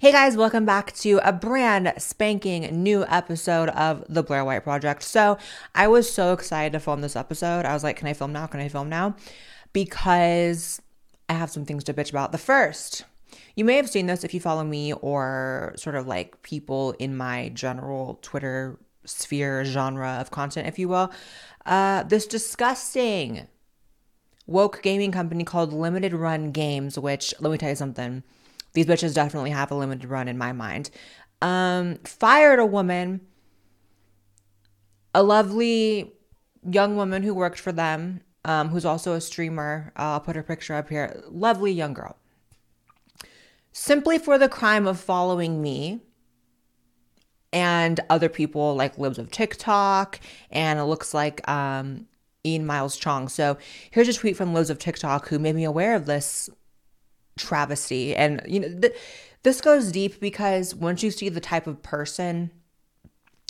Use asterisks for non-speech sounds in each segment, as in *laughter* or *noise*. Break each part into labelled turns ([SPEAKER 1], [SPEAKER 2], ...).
[SPEAKER 1] Hey guys, welcome back to a brand spanking new episode of The Blaire White Project. So, I was so excited to film this episode. I was like, can I film now? Can I film now? Because I have some things to bitch about. The first, you may have seen this if you follow me or sort of like people in my general Twitter sphere genre of content, if you will. Uh, this disgusting woke gaming company called Limited Run Games, which let me tell you something these bitches definitely have a limited run in my mind. Um, fired a woman, a lovely young woman who worked for them, um, who's also a streamer. Uh, I'll put her picture up here. Lovely young girl. Simply for the crime of following me and other people like Libs of TikTok, and it looks like um, Ian Miles Cheong. So here's a tweet from Libs of TikTok who made me aware of this travesty. And, you know, th- this goes deep because once you see the type of person,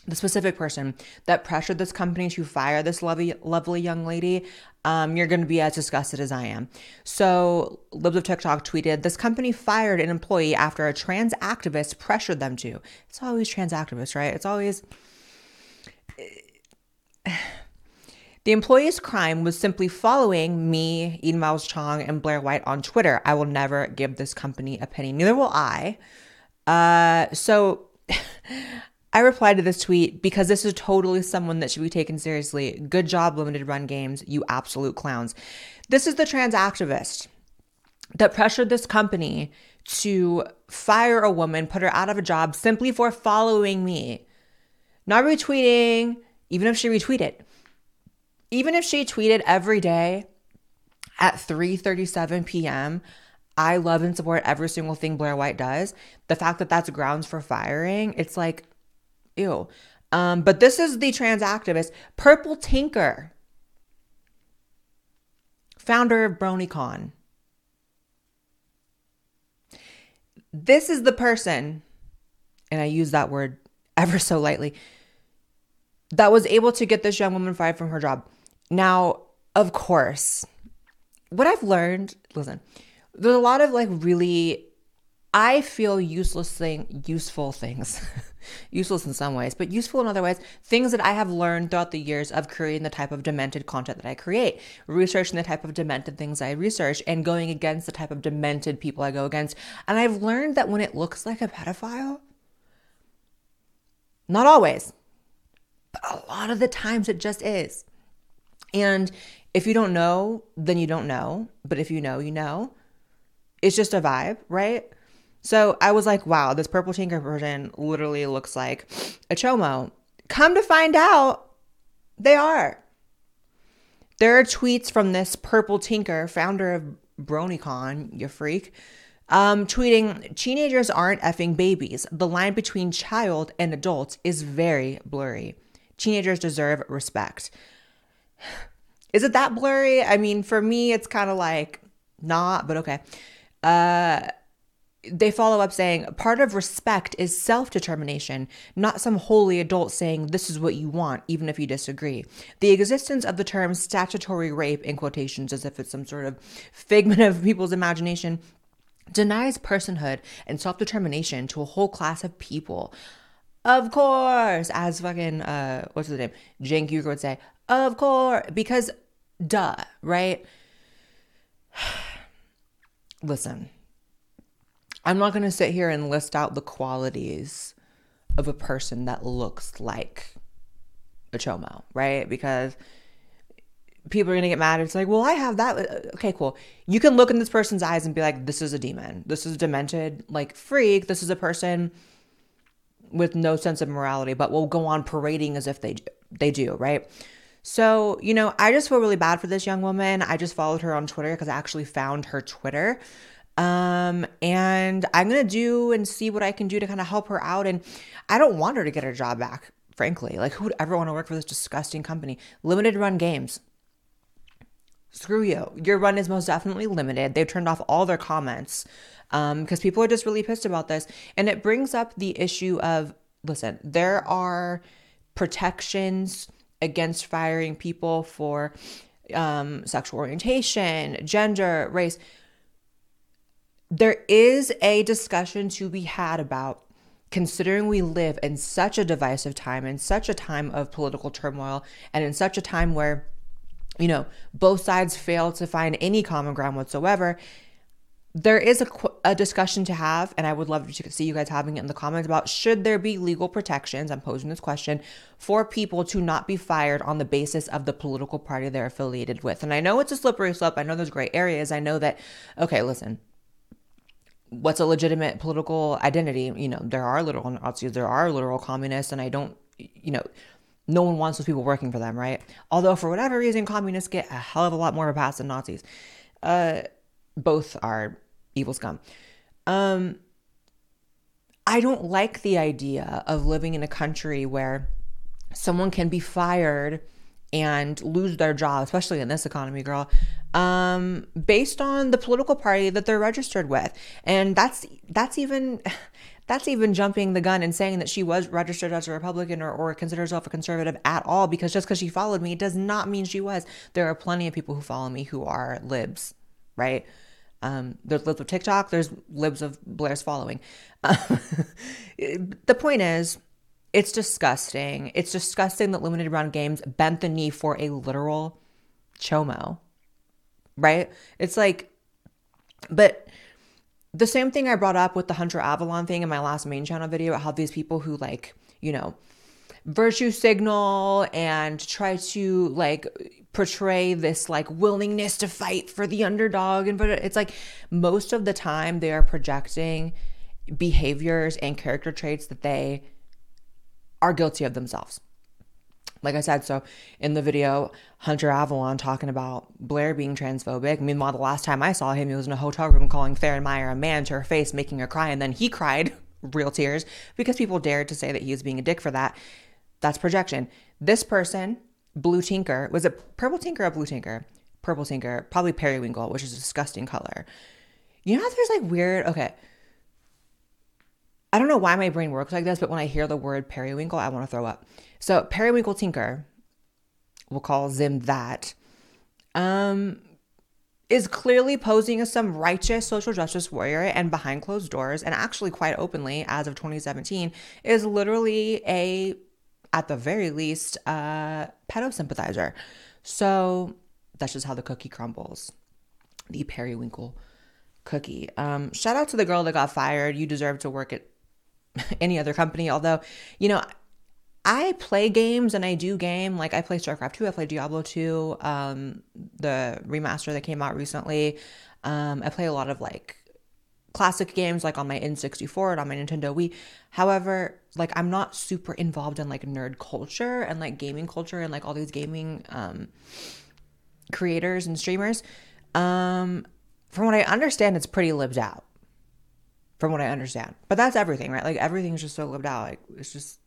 [SPEAKER 1] the specific person that pressured this company to fire this lovely, lovely young lady, um, you're going to be as disgusted as I am. So, Libs of TikTok tweeted this company fired an employee after a trans activist pressured them to. It's always trans activists, right? It's always. The employee's crime was simply following me, Ian Miles Cheong, and Blaire White on Twitter. I will never give this company a penny. Neither will I. Uh, so *laughs* I replied to this tweet because this is totally someone that should be taken seriously. Good job, limited run games, you absolute clowns. This is the trans activist that pressured this company to fire a woman, put her out of a job simply for following me. Not retweeting, even if she retweeted even if she tweeted every day at 3:37 p.m., I love and support every single thing Blaire White does. The fact that that's grounds for firing, it's like, ew. Um, but this is the trans activist, Purple Tinker, founder of BronyCon. This is the person, and I use that word ever so lightly, that was able to get this young woman fired from her job. Now, of course, what I've learned, listen, there's a lot of like really I feel useless thing useful things. *laughs* useless in some ways, but useful in other ways. Things that I have learned throughout the years of creating the type of demented content that I create, researching the type of demented things I research, and going against the type of demented people I go against. And I've learned that when it looks like a pedophile, not always, but a lot of the times it just is. And if you don't know, then you don't know. But if you know, you know. It's just a vibe, right? So I was like, wow, this purple tinker version literally looks like a chomo. Come to find out, they are. There are tweets from this purple tinker, founder of BronyCon, you freak, um, tweeting, teenagers aren't effing babies. The line between child and adult is very blurry. Teenagers deserve respect. Is it that blurry? I mean, for me, it's kind of like not, but okay. Uh, they follow up saying part of respect is self determination, not some holy adult saying this is what you want, even if you disagree. The existence of the term statutory rape, in quotations, as if it's some sort of figment of people's imagination, denies personhood and self determination to a whole class of people. Of course, as fucking, uh, what's his name? Cenk Uygur would say, of course, because duh, right? *sighs* Listen, I'm not going to sit here and list out the qualities of a person that looks like a chomo, right? Because people are going to get mad. It's like, well, I have that. Uh, okay, cool. You can look in this person's eyes and be like, this is a demon. This is a demented, like, freak. This is a person with no sense of morality, but will go on parading as if they they do, right? So, you know, I just feel really bad for this young woman. I just followed her on Twitter because I actually found her Twitter. Um, and I'm gonna do and see what I can do to kind of help her out. And I don't want her to get her job back, frankly. Like, who would ever want to work for this disgusting company? Limited run games. Screw you. Your run is most definitely limited. They've turned off all their comments because um, people are just really pissed about this. And it brings up the issue of listen, there are protections against firing people for um, sexual orientation, gender, race there is a discussion to be had about considering we live in such a divisive time, in such a time of political turmoil, and in such a time where, you know, both sides fail to find any common ground whatsoever. There is a, a discussion to have, and I would love to see you guys having it in the comments about should there be legal protections? I'm posing this question for people to not be fired on the basis of the political party they're affiliated with. And I know it's a slippery slope. I know there's gray areas. I know that, okay, listen, what's a legitimate political identity? You know, there are literal Nazis, there are literal communists, and I don't, you know, no one wants those people working for them, right? Although for whatever reason, communists get a hell of a lot more of a pass than Nazis. Uh, both are evil scum. Um, I don't like the idea of living in a country where someone can be fired and lose their job, especially in this economy, girl, um, based on the political party that they're registered with. And that's that's even *laughs* that's even jumping the gun and saying that she was registered as a Republican or, or consider herself a conservative at all, because just because she followed me it does not mean she was. There are plenty of people who follow me who are libs, right? Um, there's libs of TikTok, there's libs of Blaire's following. *laughs* the point is, it's disgusting. It's disgusting that limited run games bent the knee for a literal chomo, right? It's like, but the same thing I brought up with the Hunter Avalone thing in my last main channel video about how these people who like, you know, virtue signal and try to like portray this like willingness to fight for the underdog and but it's like most of the time they are projecting behaviors and character traits that they are guilty of themselves. Like I said, so in the video, Hunter Avalone talking about Blaire being transphobic. Meanwhile, the last time I saw him, he was in a hotel room calling Farron Meyer a man to her face, making her cry, and then he *laughs* cried real tears because people dared to say that he was being a dick for that. That's projection. This person, Blue Tinker, was it Purple Tinker or Blue Tinker? Purple Tinker, probably periwinkle, which is a disgusting color. You know how there's like weird, okay, I don't know why my brain works like this, but when I hear the word periwinkle, I want to throw up. So periwinkle tinker, we'll call Zim that, um, is clearly posing as some righteous social justice warrior and behind closed doors, and actually quite openly, as of 2017, is literally a, at the very least, a pedo sympathizer. So that's just how the cookie crumbles. The periwinkle cookie. Um, shout out to the girl that got fired. You deserve to work at *laughs* any other company. Although, you know, I play games and I do game. Like I play StarCraft 2, I play Diablo 2, um, the remaster that came out recently. Um, I play a lot of like classic games like on my N64 and on my Nintendo Wii. However, like I'm not super involved in like nerd culture and like gaming culture and like all these gaming um creators and streamers. Um from what I understand, it's pretty lived out from what I understand. But that's everything, right? Like everything's just so lived out. Like it's just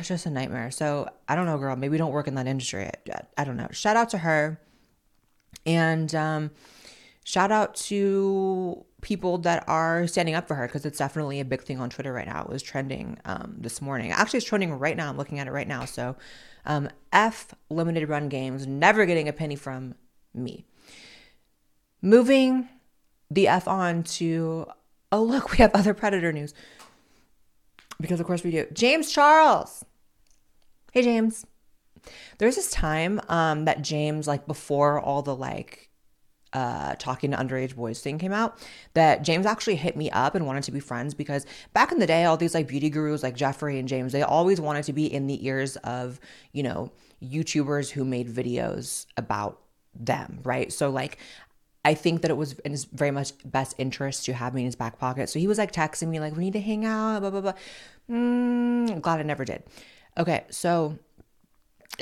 [SPEAKER 1] it's *sighs* just a nightmare. So I don't know, girl. Maybe we don't work in that industry. I, I don't know. Shout out to her, and um, shout out to people that are standing up for her because it's definitely a big thing on Twitter right now. It was trending um, this morning. Actually, it's trending right now. I'm looking at it right now. So, um, F limited run games never getting a penny from me. Moving the F on to, oh, look, we have other Predator news. Because, of course, we do. James Charles. Hey, James. There's this time um, that James, like before all the like uh, talking to underage boys thing came out, that James actually hit me up and wanted to be friends because back in the day, all these like beauty gurus like Jeffree and James, they always wanted to be in the ears of, you know, YouTubers who made videos about them, right? So like I think that it was in his very much best interest to have me in his back pocket. So he was like texting me, like, we need to hang out, blah, blah, blah. Mm, glad I never did. Okay, so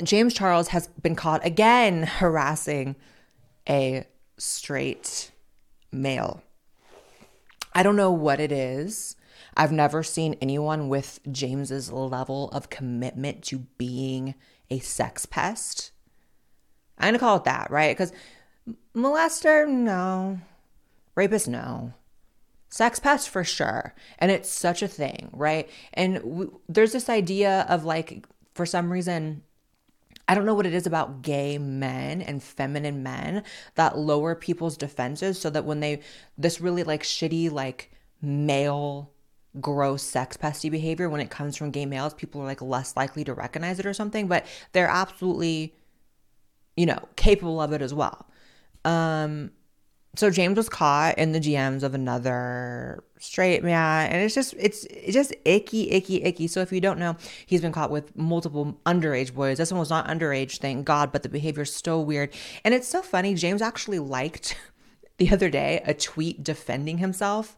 [SPEAKER 1] James Charles has been caught again harassing a straight male. I don't know what it is. I've never seen anyone with James's level of commitment to being a sex pest. I'm gonna call it that, right? Because molester, no. Rapist, no. Sex pest for sure. And it's such a thing, right? And w- there's this idea of like, for some reason, I don't know what it is about gay men and feminine men that lower people's defenses so that when they, this really like shitty, like male, gross sex pesty behavior, when it comes from gay males, people are like less likely to recognize it or something, but they're absolutely, you know, capable of it as well. Um, so James was caught in the DMs of another straight man, and it's just it's, it's just icky, icky, icky. So if you don't know, he's been caught with multiple underage boys. This one was not underage, thank God, but the behavior is still weird. And it's so funny. James actually liked *laughs* the other day a tweet defending himself.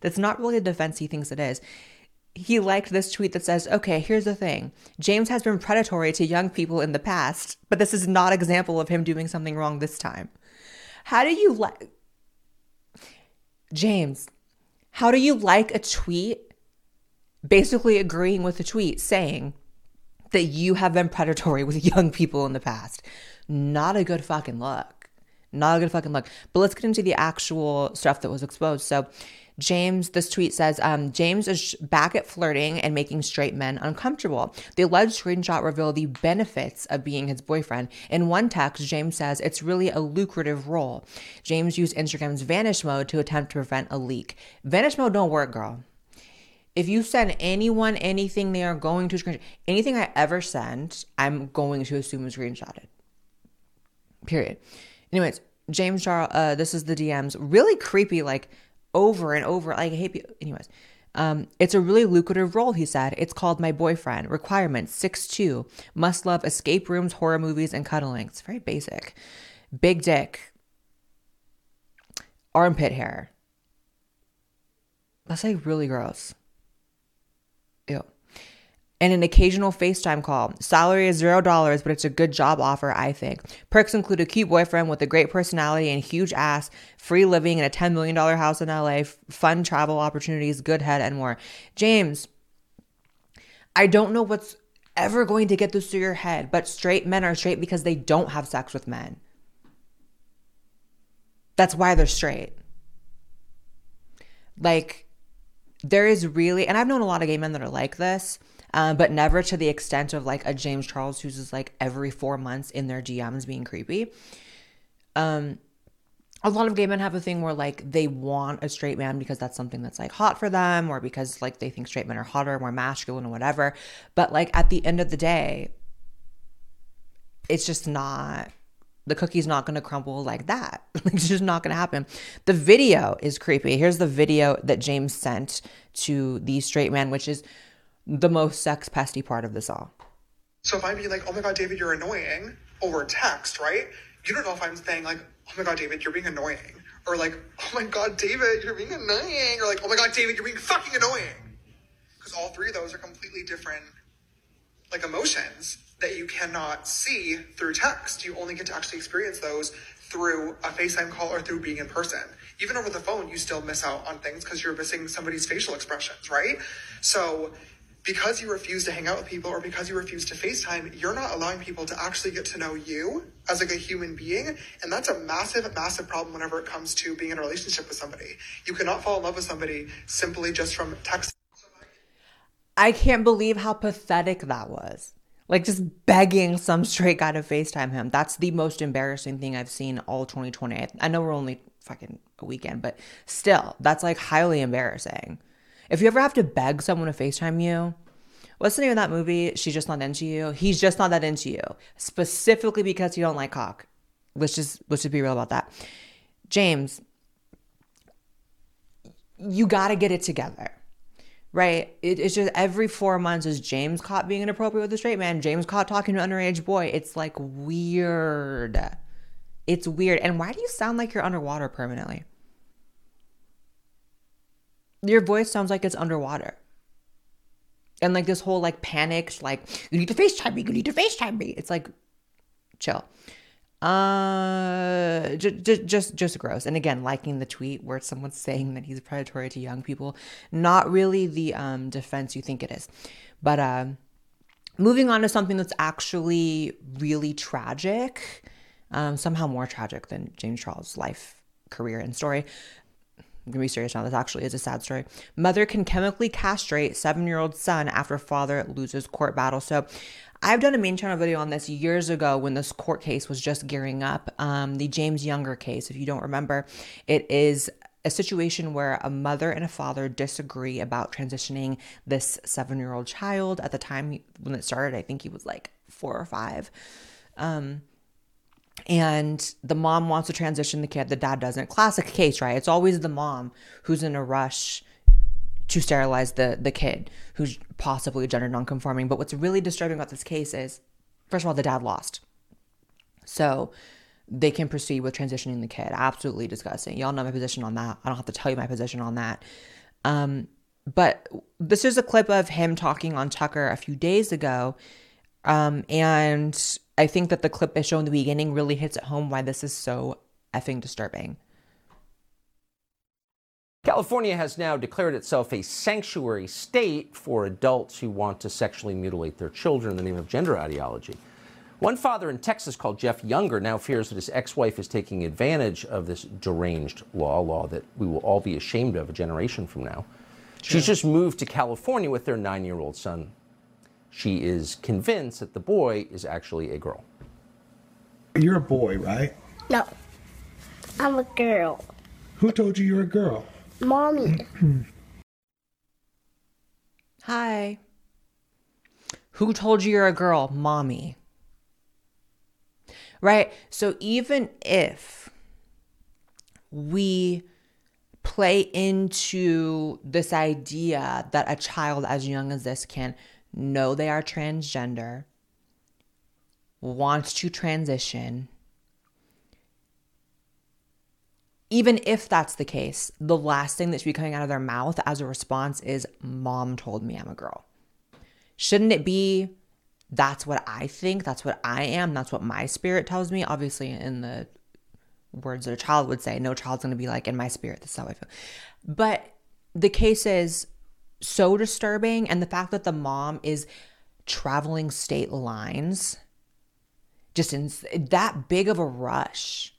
[SPEAKER 1] That's not really a defense he thinks it is. He liked this tweet that says, "Okay, here's the thing. James has been predatory to young people in the past, but this is not example of him doing something wrong this time." How do you like James, how do you like a tweet basically agreeing with a tweet saying that you have been predatory with young people in the past? Not a good fucking look. Not a good fucking look. But let's get into the actual stuff that was exposed. So, James, this tweet says, um, James is back at flirting and making straight men uncomfortable. The alleged screenshot revealed the benefits of being his boyfriend. In one text, James says it's really a lucrative role. James used Instagram's vanish mode to attempt to prevent a leak. Vanish mode don't work, girl. If you send anyone anything, they are going to screenshot. Anything I ever send, I'm going to assume is screenshotted. Period. Anyways, James Charles, uh, this is the DMs. Really creepy, like over and over. Like, I hate. Anyways, um, it's a really lucrative role, he said. It's called My Boyfriend. Requirements six two. Must love escape rooms, horror movies, and cuddling. It's very basic. Big dick. Armpit hair. That's like really gross. And an occasional FaceTime call. Salary is zero dollars, but it's a good job offer, I think. Perks include a cute boyfriend with a great personality and huge ass, free living in a $10 million house in LA, fun travel opportunities, good head, and more. James, I don't know what's ever going to get this through your head, but straight men are straight because they don't have sex with men. That's why they're straight. Like, there is really, and I've known a lot of gay men that are like this um, but never to the extent of like a James Charles who's just like every four months in their DMs being creepy. Um, a lot of gay men have a thing where like they want a straight man because that's something that's like hot for them or because like they think straight men are hotter, more masculine or whatever. But like at the end of the day, it's just not the cookie's not going to crumble like that. *laughs* it's just not going to happen. The video is creepy. Here's the video that James sent to the straight man, which is the most sex pesty part of this all.
[SPEAKER 2] So if I be like, oh my god, David, you're annoying over text, right? You don't know if I'm saying like, oh my god, David, you're being annoying. Or like, oh my god, David, you're being annoying. Or like, oh my god, David, you're being fucking annoying. Because all three of those are completely different like emotions that you cannot see through text. You only get to actually experience those through a FaceTime call or through being in person. Even over the phone, you still miss out on things because you're missing somebody's facial expressions, right? So because you refuse to hang out with people or because you refuse to FaceTime, you're not allowing people to actually get to know you as like a human being. And that's a massive, massive problem whenever it comes to being in a relationship with somebody. You cannot fall in love with somebody simply just from text.
[SPEAKER 1] I can't believe how pathetic that was. Like just begging some straight guy to FaceTime him. That's the most embarrassing thing I've seen all 2020. I know we're only fucking a weekend, but still, that's like highly embarrassing. If you ever have to beg someone to FaceTime you, what's the name of that movie? She's just not into you. He's just not that into you, specifically because you don't like cock. Let's just let's just be real about that. James, you got to get it together, right? It, it's just every four months is James caught being inappropriate with a straight man. James caught talking to an underage boy. It's like weird. It's weird. And why do you sound like you're underwater permanently? Your voice sounds like it's underwater. And like this whole like panicked, like, you need to FaceTime me, you need to FaceTime me. It's like, chill. Uh, just, just, just gross. And again, liking the tweet where someone's saying that he's predatory to young people, not really the um, defense you think it is. But uh, moving on to something that's actually really tragic, um, somehow more tragic than James Charles' life, career, and story. I'm gonna be serious now. This actually is a sad story. Mother can chemically castrate seven-year-old son after father loses court battle. So, I've done a main channel video on this years ago when this court case was just gearing up. Um, the James Younger case, if you don't remember, it is a situation where a mother and a father disagree about transitioning this seven year old child. At the time when it started, I think he was like four or five. Um, and the mom wants to transition the kid, the dad doesn't. Classic case, right? It's always the mom who's in a rush to sterilize the the kid who's possibly gender nonconforming. But what's really disturbing about this case is, first of all, the dad lost, so they can proceed with transitioning the kid. Absolutely disgusting. Y'all know my position on that. I don't have to tell you my position on that. Um, but this is a clip of him talking on Tucker a few days ago, um, and I think that the clip they show in the beginning really hits at home why this is so effing disturbing.
[SPEAKER 3] California has now declared itself a sanctuary state for adults who want to sexually mutilate their children in the name of gender ideology. One father in Texas called Jeff Younger now fears that his ex wife is taking advantage of this deranged law, law that we will all be ashamed of a generation from now. Sure. She's just moved to California with their nine year old son. She is convinced that the boy is actually a girl.
[SPEAKER 4] You're a boy, right?
[SPEAKER 5] No. I'm a girl.
[SPEAKER 4] Who told you you're a girl?
[SPEAKER 5] Mommy. *clears throat*
[SPEAKER 1] Hi. Who told you you're a girl? Mommy. Right? So even if we play into this idea that a child as young as this can know they are transgender, wants to transition, even if that's the case, the last thing that should be coming out of their mouth as a response is, Mom told me I'm a girl. Shouldn't it be, that's what I think, that's what I am, that's what my spirit tells me? Obviously, in the words that a child would say, no child's gonna be like, in my spirit, this is how I feel. But the case is so disturbing, and the fact that the mom is traveling state lines, just in that big of a rush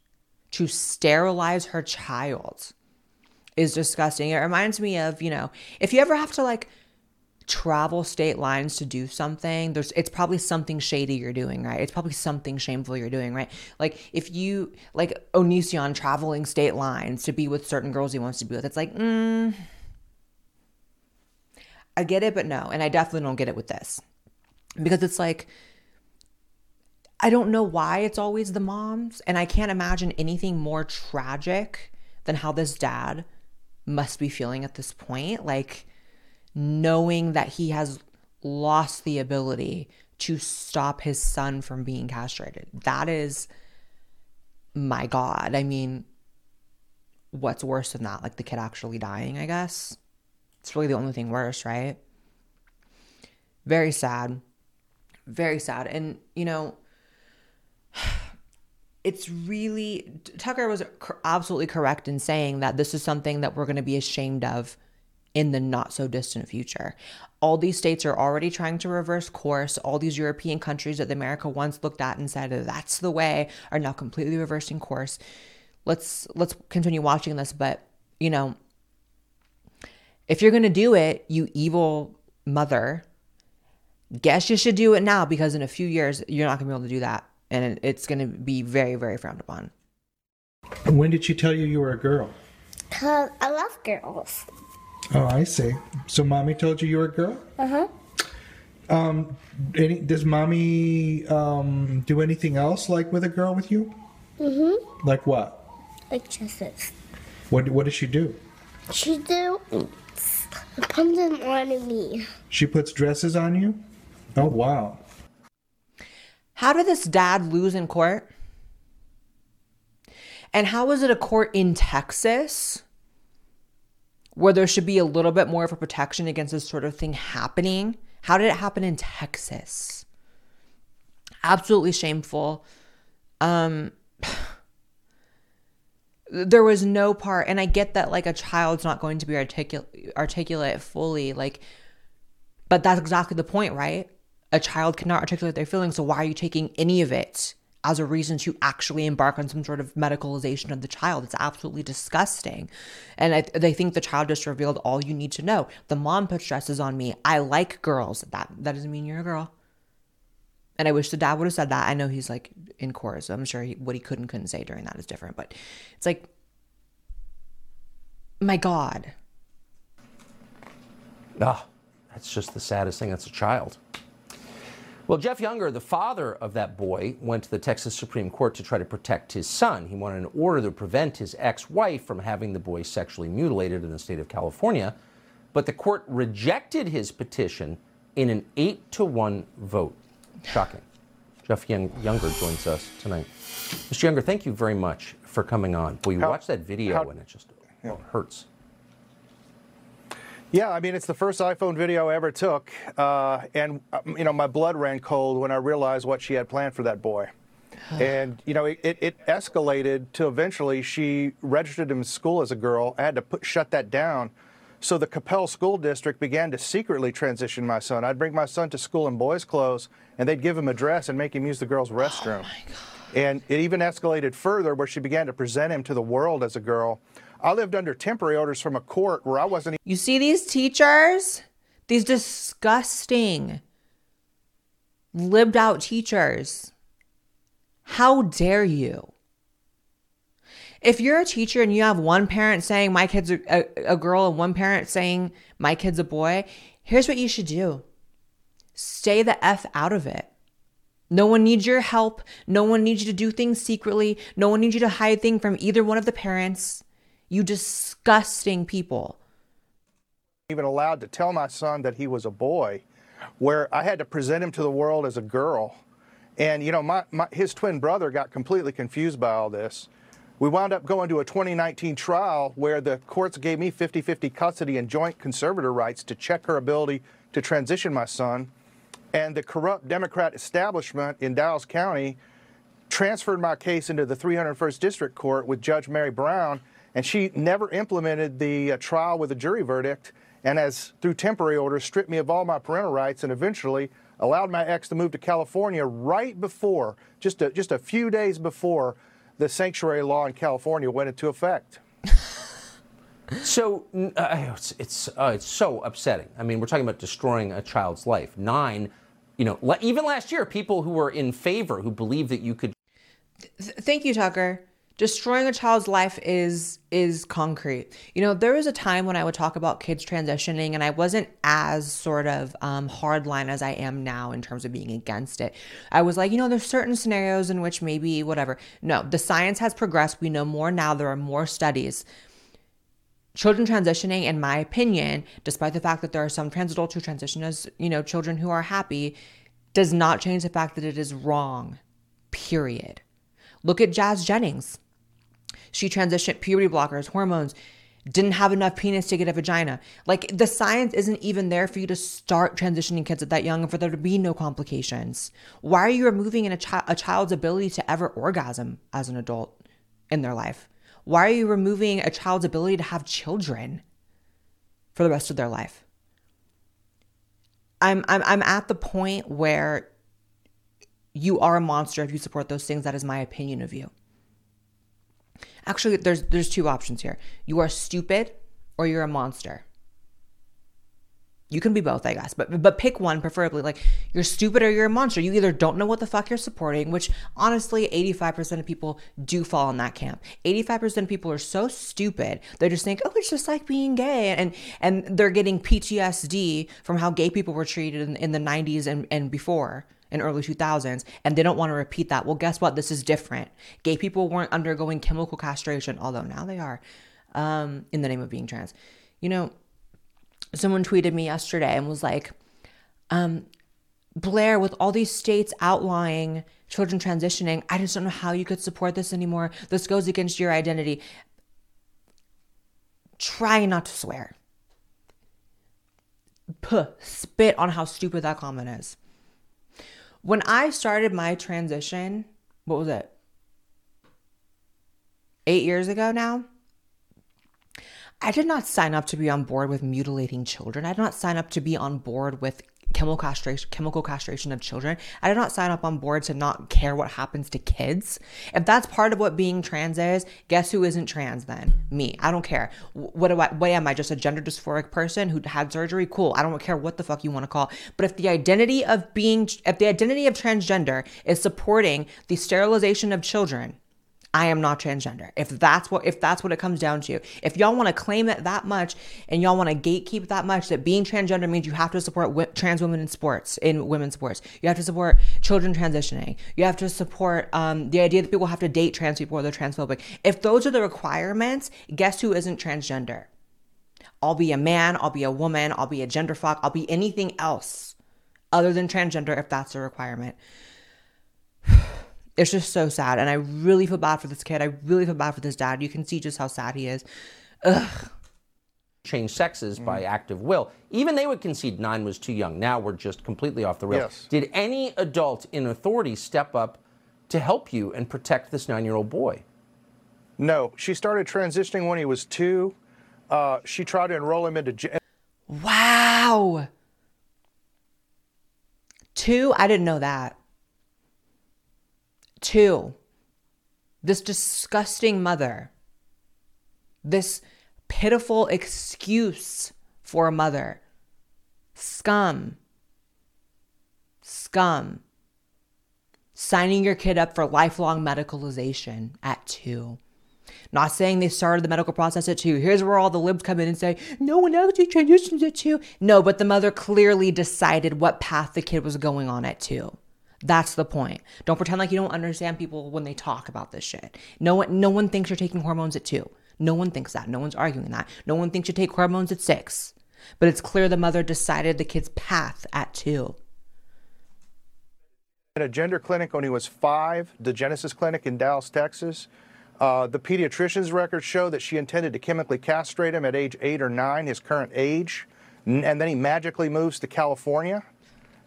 [SPEAKER 1] to sterilize her child is disgusting. It reminds me of, you know, if you ever have to like travel state lines to do something, there's it's probably something shady you're doing, right? It's probably something shameful you're doing, right? Like if you like Onision traveling state lines to be with certain girls he wants to be with, it's like, mm, I get it, but no. And I definitely don't get it with this. Because it's like I don't know why it's always the moms. And I can't imagine anything more tragic than how this dad must be feeling at this point. Like knowing that he has lost the ability to stop his son from being castrated. That is, my God. I mean, what's worse than that? Like the kid actually dying, I guess. It's really the only thing worse, right? Very sad. Very sad. And, you know, *sighs* it's really Tucker was absolutely correct in saying that this is something that we're going to be ashamed of in the not so distant future. All these states are already trying to reverse course. All these European countries that America once looked at and said that's the way are now completely reversing course. Let's let's continue watching this, but you know, if you're going to do it, you evil mother, guess you should do it now because in a few years you're not going to be able to do that and it's going to be very, very frowned upon.
[SPEAKER 4] When did she tell you you were a girl?
[SPEAKER 5] Cause I love girls.
[SPEAKER 4] Oh, I see. So mommy told you you were a girl?
[SPEAKER 5] Uh huh.
[SPEAKER 4] Um, any, does mommy um, do anything else like with a girl with you?
[SPEAKER 5] Mhm.
[SPEAKER 4] Like what?
[SPEAKER 5] Like dresses.
[SPEAKER 4] What What does she do?
[SPEAKER 5] She do put them on me.
[SPEAKER 4] She puts dresses on you. Oh wow.
[SPEAKER 1] How did this dad lose in court? And how was it a court in Texas where there should be a little bit more of a protection against this sort of thing happening? How did it happen in Texas? Absolutely shameful. Um, there was no part, and I get that like a child's not going to be articulate articulate fully, like, but that's exactly the point, right? A child cannot articulate their feelings, so why are you taking any of it as a reason to actually embark on some sort of medicalization of the child? It's absolutely disgusting, and I, they think the child just revealed all you need to know. The mom puts dresses on me. I like girls. That that doesn't mean you're a girl. And I wish the dad would have said that. I know he's like in chorus. So I'm sure he, what he could and couldn't say during that is different. But it's like, my God.
[SPEAKER 3] Ah, that's just the saddest thing. That's a child. Well, Jeff Younger, the father of that boy, went to the Texas Supreme Court to try to protect his son. He wanted an order to prevent his ex wife from having the boy sexually mutilated in the state of California. But the court rejected his petition in an 8 to 1 vote. Shocking. Jeff Young- Younger joins us tonight. Mr. Younger, thank you very much for coming on. Well, you
[SPEAKER 6] How-
[SPEAKER 3] watch that video
[SPEAKER 6] how-
[SPEAKER 3] and it just it hurts.
[SPEAKER 6] Yeah, I mean, it's the first iPhone video I ever took. Uh, and, um, you know, my blood ran cold when I realized what she had planned for that boy. *sighs* and, you know, it, it, it escalated to eventually she registered him in school as a girl. I had to put, shut that down. So the Coppell School District began to secretly transition my son. I'd bring my son to school in boys' clothes, and they'd give him a dress and make him use the girls' oh, restroom. Oh And it even escalated further where she began to present him to the world as a girl. I lived under temporary orders from a court where I wasn't
[SPEAKER 1] You see these teachers? These disgusting, lived out teachers. How dare you? If you're a teacher and you have one parent saying my kid's a, a, a girl and one parent saying my kid's a boy, here's what you should do stay the F out of it. No one needs your help. No one needs you to do things secretly. No one needs you to hide things from either one of the parents. You disgusting people.
[SPEAKER 6] even allowed to tell my son that he was a boy, where I had to present him to the world as a girl. And, you know, my, my, his twin brother got completely confused by all this. We wound up going to a 2019 trial where the courts gave me 50 50 custody and joint conservator rights to check her ability to transition my son. And the corrupt Democrat establishment in Dallas County transferred my case into the 301st District Court with Judge Mary Brown, and she never implemented the uh, trial with a jury verdict, and as through temporary orders stripped me of all my parental rights, and eventually allowed my ex to move to California right before, just a, just a few days before, the sanctuary law in California went into effect. *laughs*
[SPEAKER 3] So uh, it's it's, uh, it's so upsetting. I mean, we're talking about destroying a child's life. Nine, you know, le- even last year, people who were in favor, who believed that you could
[SPEAKER 1] Th- thank you, Tucker. Destroying a child's life is is concrete. You know, there was a time when I would talk about kids transitioning, and I wasn't as sort of um, hardline as I am now in terms of being against it. I was like, you know, there's certain scenarios in which maybe whatever. No, the science has progressed. We know more now. There are more studies. Children transitioning, in my opinion, despite the fact that there are some trans adults who transition as, you know, children who are happy, does not change the fact that it is wrong. Period. Look at Jazz Jennings. She transitioned puberty blockers, hormones, didn't have enough penis to get a vagina. Like the science isn't even there for you to start transitioning kids at that young and for there to be no complications. Why are you removing a, chi- a child's ability to ever orgasm as an adult in their life? Why are you removing a child's ability to have children for the rest of their life? I'm I'm I'm at the point where you are a monster if you support those things. That is my opinion of you. Actually, there's there's two options here. You are stupid or you're a monster. You can be both, I guess, but but pick one preferably. Like you're stupid or you're a monster. You either don't know what the fuck you're supporting, which honestly, 85% of people do fall in that camp. 85% of people are so stupid they just think, oh, it's just like being gay, and and they're getting PTSD from how gay people were treated in, in the 90s and and before in early 2000s and they don't want to repeat that. Well guess what? This is different. Gay people weren't undergoing chemical castration although now they are um, in the name of being trans. You know someone tweeted me yesterday and was like um, blaire with all these states outlying children transitioning i just don't know how you could support this anymore. This goes against your identity. Try not to swear. Puh, spit on how stupid that comment is when I started my transition, what was it? Eight years ago now? I did not sign up to be on board with mutilating children. I did not sign up to be on board with chemical castration, chemical castration of children. I did not sign up on board to not care what happens to kids. If that's part of what being trans is, guess who isn't trans then? Me. I don't care. What do I, what am I? Just a gender dysphoric person who had surgery? Cool. I don't care what the fuck you want to call. But if the identity of being, if the identity of transgender is supporting the sterilization of children, I am not transgender. If that's what if that's what it comes down to. If y'all want to claim it that much and y'all want to gatekeep that much that being transgender means you have to support w- trans women in sports, in women's sports. You have to support children transitioning. You have to support um, the idea that people have to date trans people or they're transphobic. If those are the requirements, guess who isn't transgender? I'll be a man, I'll be a woman, I'll be a gender fuck, I'll be anything else other than transgender if that's a requirement *sighs* it's just so sad. And I really feel bad for this kid. I really feel bad for this dad. You can see just how sad he is. Ugh.
[SPEAKER 3] Change sexes by active will. Even they would concede nine was too young. Now we're just completely off the rails.
[SPEAKER 6] Yes.
[SPEAKER 3] Did any adult in authority step up to help you and protect this nine year old boy?
[SPEAKER 6] No, she started transitioning when he was two. Uh, she tried to enroll him into. j-
[SPEAKER 1] Wow. Two, I didn't know that. Two, this disgusting mother, this pitiful excuse for a mother, scum, scum, signing your kid up for lifelong medicalization at two. Not saying they started the medical process at two. Here's where all the libs come in and say, no one actually transitions at two. No, but the mother clearly decided what path the kid was going on at two. That's the point. Don't pretend like you don't understand people when they talk about this shit. No one, no one thinks you're taking hormones at two. No one thinks that. No one's arguing that. No one thinks you take hormones at six. But it's clear the mother decided the kid's path at two.
[SPEAKER 6] at a gender clinic when he was five, the GENECIS Clinic in Dallas, Texas. Uh, the pediatrician's records show that she intended to chemically castrate him at age eight or nine, his current age, and then he magically moves to California.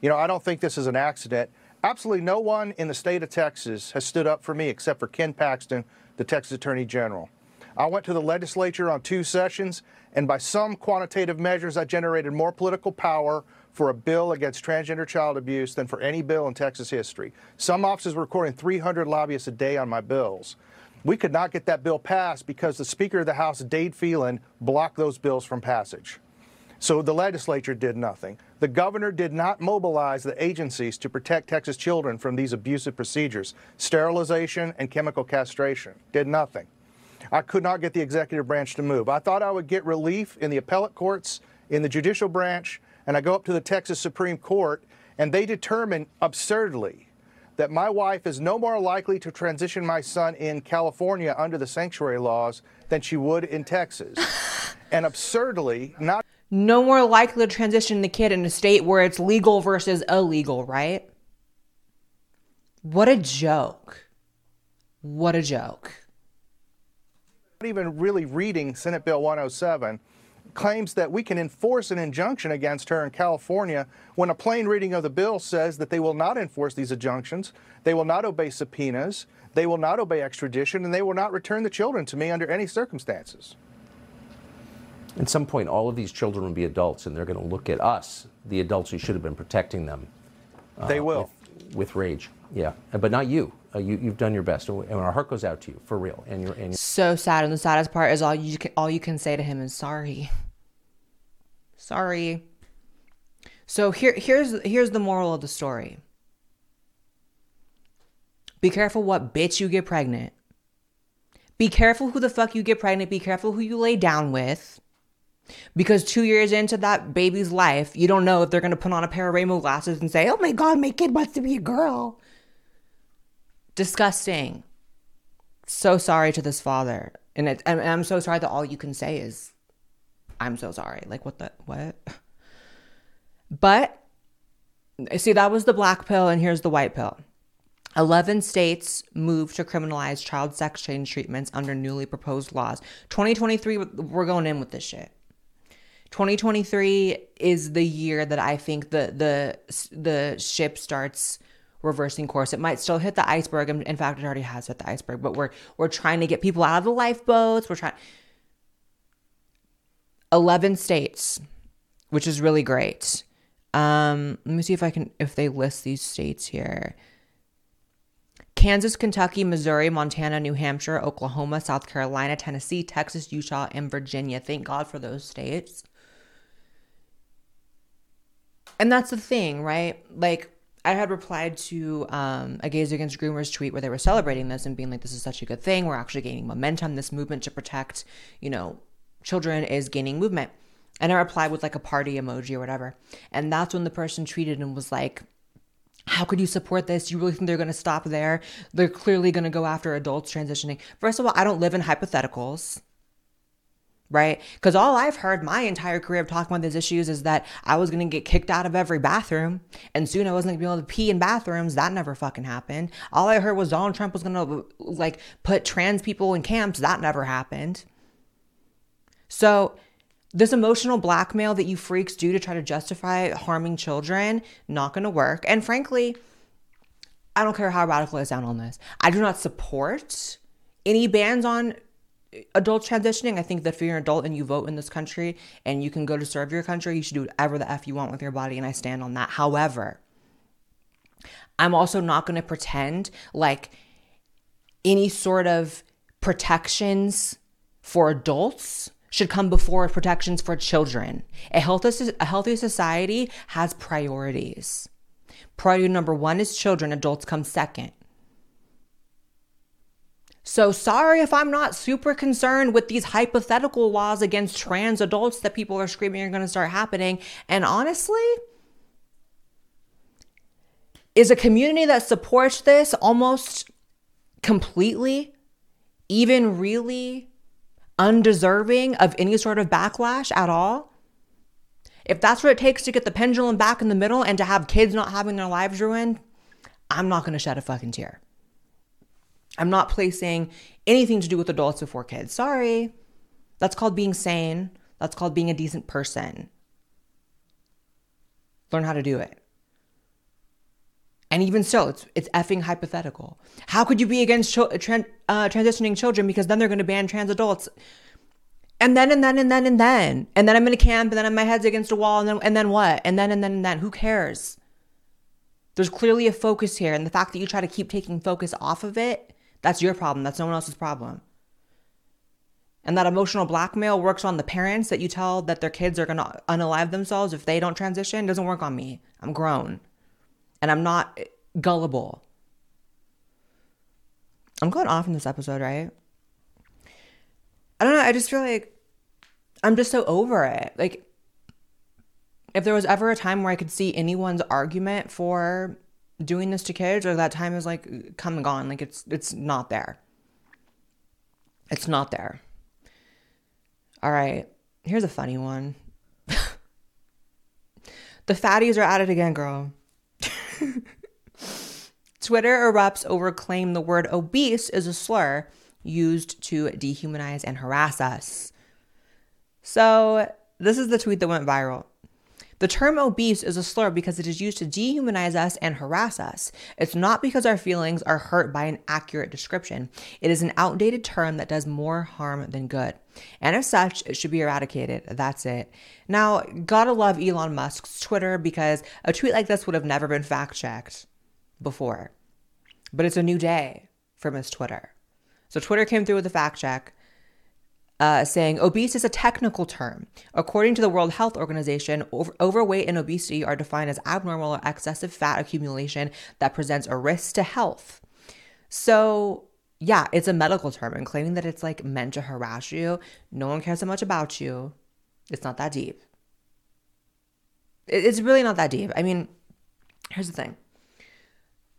[SPEAKER 6] You know, I don't think this is an accident. Absolutely no one in the state of Texas has stood up for me except for Ken Paxton, the Texas Attorney General. I went to the legislature on two sessions, and by some quantitative measures, I generated more political power for a bill against transgender child abuse than for any bill in Texas history. Some offices were recording 300 lobbyists a day on my bills. We could not get that bill passed because the Speaker of the House, Dade Phelan, blocked those bills from passage. So the legislature did nothing. The governor did not mobilize the agencies to protect Texas children from these abusive procedures, sterilization and chemical castration. Did nothing. I could not get the executive branch to move. I thought I would get relief in the appellate courts, in the judicial branch, and I go up to the Texas Supreme Court, and they determine absurdly that my wife is no more likely to transition my son in California under the sanctuary laws than she would in Texas. *laughs* and absurdly, not
[SPEAKER 1] No more likely to transition the kid in a state where it's legal versus illegal, right? What a joke. What a joke.
[SPEAKER 6] not even really reading Senate Bill 107, claims that we can enforce an injunction against her in California when a plain reading of the bill says that they will not enforce these injunctions, they will not obey subpoenas, they will not obey extradition, and they will not return the children to me under any circumstances.
[SPEAKER 3] At some point, all of these children will be adults, and they're going to look at us, the adults who should have been protecting them,
[SPEAKER 6] they will.
[SPEAKER 3] with, with rage. Yeah, but not you. Uh, you. You've done your best, and our heart goes out to you for real. And you're, and you're
[SPEAKER 1] So sad, and the saddest part is all you can, all you can say to him is sorry. Sorry. So here here's here's the moral of the story. Be careful what bitch you get pregnant. Be careful who the fuck you get pregnant. Be careful who you lay down with. Because two years into that baby's life, you don't know if they're gonna put on a pair of rainbow glasses and say, "Oh my god, my kid wants to be a girl." Disgusting. So sorry to this father, and, it, and I'm so sorry that all you can say is, "I'm so sorry." Like what the what? *laughs* But see, that was the black pill, and here's the white pill. 11 states moved to criminalize child sex change treatments under newly proposed laws. 2023, we're going in with this shit. 2023 is the year that I think the the the ship starts reversing course. It might still hit the iceberg. In fact, it already has hit the iceberg, but we're we're trying to get people out of the lifeboats. We're trying 11 states, which is really great. Um, let me see if I can if they list these states here. Kansas, Kentucky, Missouri, Montana, New Hampshire, Oklahoma, South Carolina, Tennessee, Texas, Utah, and Virginia. Thank God for those states. And that's the thing, right? Like, I had replied to um, a Gays Against Groomers tweet where they were celebrating this and being like, this is such a good thing. We're actually gaining momentum. This movement to protect, you know, children is gaining movement. And I replied with like a party emoji or whatever. And that's when the person tweeted and was like, how could you support this? You really think they're going to stop there? They're clearly going to go after adults transitioning. First of all, I don't live in hypotheticals, right? Because all I've heard my entire career of talking about these issues is that I was to get kicked out of every bathroom and soon I wasn't to be able to pee in bathrooms. That never fucking happened. All I heard was Donald Trump was to like put trans people in camps. That never happened. So, this emotional blackmail that you freaks do to try to justify harming children, not to work. And frankly, I don't care how radical I sound on this. I do not support any bans on adult transitioning. I think that if you're an adult and you vote in this country and you can go to serve your country, you should do whatever the F you want with your body. And I stand on that. However, I'm also not going to pretend like any sort of protections for adults should come before protections for children. A healthy, a healthy society has priorities. Priority number one is children, adults come second. So sorry if I'm not super concerned with these hypothetical laws against trans adults that people are screaming are going to start happening. And honestly, is a community that supports this almost completely even really undeserving of any sort of backlash at all, if that's what it takes to get the pendulum back in the middle and to have kids not having their lives ruined, I'm not going to shed a fucking tear. I'm not placing anything to do with adults before kids. Sorry. That's called being sane. That's called being a decent person. Learn how to do it. And even so, it's it's effing hypothetical. How could you be against cho- tran- uh, transitioning children because then they're going to ban trans adults? And then and then and then and then and then I'm in a camp and then my head's against a wall and then and then what? And then and then and then who cares? There's clearly a focus here, and the fact that you try to keep taking focus off of it, that's your problem. That's no one else's problem. And that emotional blackmail works on the parents that you tell that their kids are going to unalive themselves if they don't transition. It doesn't work on me. I'm grown and I'm not gullible. I'm going off in this episode, right? I don't know. I just feel like I'm just so over it. Like, if there was ever a time where I could see anyone's argument for doing this to kids, or that time is like come and gone. Like it's it's not there. It's not there. All right. Here's a funny one. *laughs* the fatties are at it again, girl. *laughs* Twitter erupts over claim the word obese is a slur used to dehumanize and harass us. So, this is the tweet that went viral. The term obese is a slur because it is used to dehumanize us and harass us. It's not because our feelings are hurt by an accurate description. It is an outdated term that does more harm than good. And as such, it should be eradicated. That's it. Now, gotta love Elon Musk's Twitter because a tweet like this would have never been fact checked before. But it's a new day for Miss Twitter. So Twitter came through with a fact check uh, saying obese is a technical term. According to the World Health Organization, over- overweight and obesity are defined as abnormal or excessive fat accumulation that presents a risk to health. So, yeah, it's a medical term, and claiming that it's like meant to harass you, no one cares so much about you. It's not that deep. It's really not that deep. I mean, here's the thing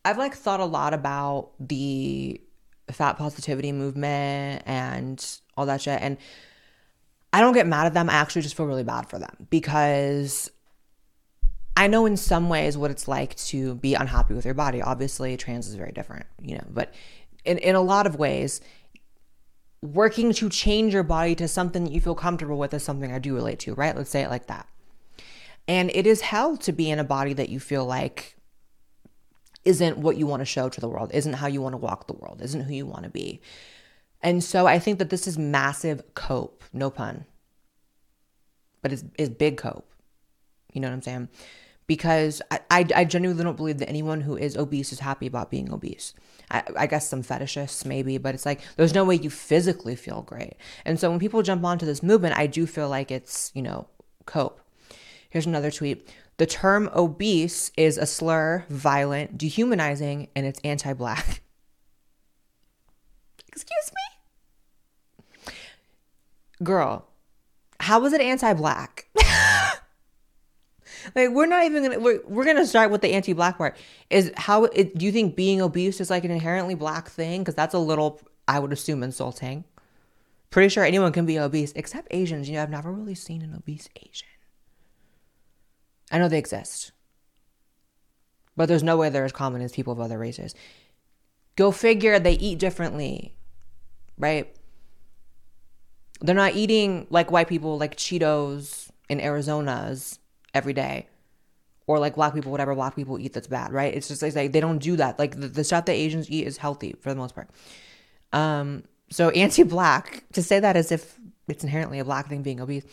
[SPEAKER 1] I've like thought a lot about the fat positivity movement and all that shit. And I don't get mad at them. I actually just feel really bad for them because I know in some ways what it's like to be unhappy with your body. Obviously, trans is very different, you know, but in, in a lot of ways, working to change your body to something that you feel comfortable with is something I do relate to, right? Let's say it like that. And it is hell to be in a body that you feel like isn't what you want to show to the world, isn't how you want to walk the world, isn't who you want to be. And so I think that this is massive cope, no pun, but it's, it's big cope. You know what I'm saying? Because I, I, I genuinely don't believe that anyone who is obese is happy about being obese. I, I guess some fetishists maybe, but it's like there's no way you physically feel great. And so when people jump onto this movement, I do feel like it's, you know, cope. Here's another tweet. The term obese is a slur, violent, dehumanizing, and it's anti black. *laughs* Excuse me? Girl, how was it anti black? *laughs* like we're not even gonna we're, we're gonna start with the anti-black part. Is how it, do you think being obese is like an inherently black thing? Because that's a little i would assume insulting. Pretty sure anyone can be obese except asians. You know i've never really seen an obese asian. I know they exist. But there's no way they're as common as people of other races. Go figure they eat differently right they're not eating like white people like cheetos in arizona's every day or like black people whatever black people eat that's bad right? It's just like they don't do that. Like the, the stuff that asians eat is healthy for the most part. Um so *laughs* anti-black to say that as if it's inherently a black thing being obese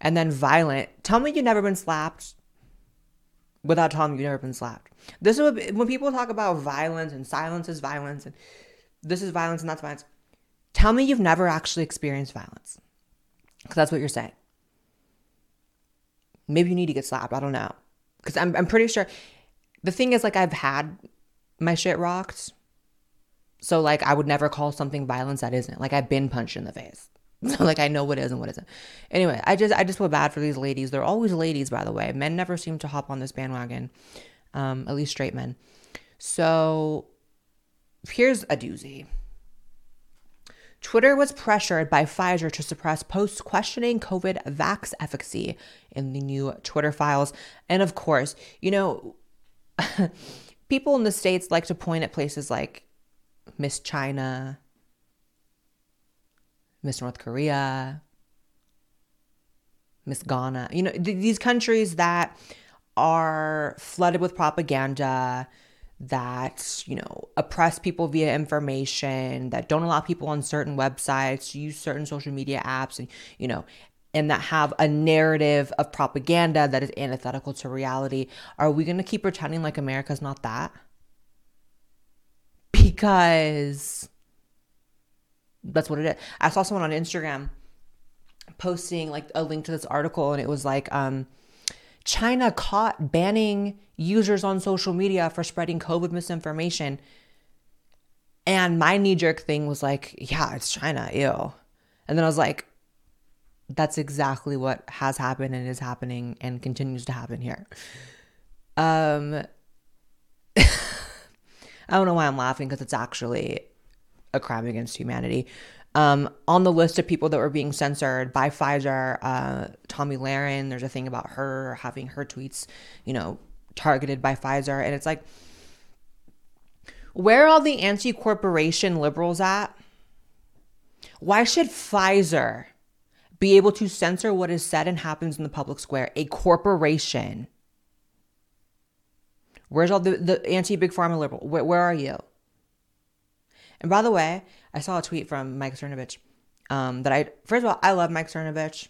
[SPEAKER 1] and then violent. Tell me you've never been slapped without telling me you've never been slapped. This is what, when people talk about violence and silence is violence and this is violence and that's violence tell me you've never actually experienced violence because that's what you're saying Maybe you need to get slapped. I don't know. Because I'm, I'm pretty sure. The thing is, like, I've had my shit rocked. So, like, I would never call something violence that isn't. Like, I've been punched in the face. *laughs* So, like, I know what is and what isn't. Anyway, I just, I just feel bad for these ladies. They're always ladies, by the way. Men never seem to hop on this bandwagon, um, at least straight men. So, here's a doozy. Twitter was pressured by Pfizer to suppress posts questioning COVID vax efficacy in the new Twitter files. And of course, you know, *laughs* people in the States like to point at places like Miss China, Miss North Korea, Miss Ghana, you know, th- these countries that are flooded with propaganda that you know oppress people via information that don't allow people on certain websites to use certain social media apps and you know and that have a narrative of propaganda that is antithetical to reality. Are we going to keep pretending like america's not that? Because that's what it is. I saw someone on instagram posting like a link to this article and it was like um China caught banning users on social media for spreading COVID misinformation. And my knee jerk thing was like, yeah, it's China, ew. And then I was like, that's exactly what has happened and is happening and continues to happen here. Um, *laughs* I don't know why I'm laughing because it's actually a crime against humanity. Um, on the list of people that were being censored by Pfizer, uh, Tomi Lahren, there's a thing about her having her tweets, you know, targeted by Pfizer. And it's like, where are all the anti corporation liberals at? Why should Pfizer be able to censor what is said and happens in the public square? A corporation. Where's all the, the anti big pharma liberal? Where, where are you? And by the way, I saw a tweet from Mike Cernovich um, that I, first of all, I love Mike Cernovich.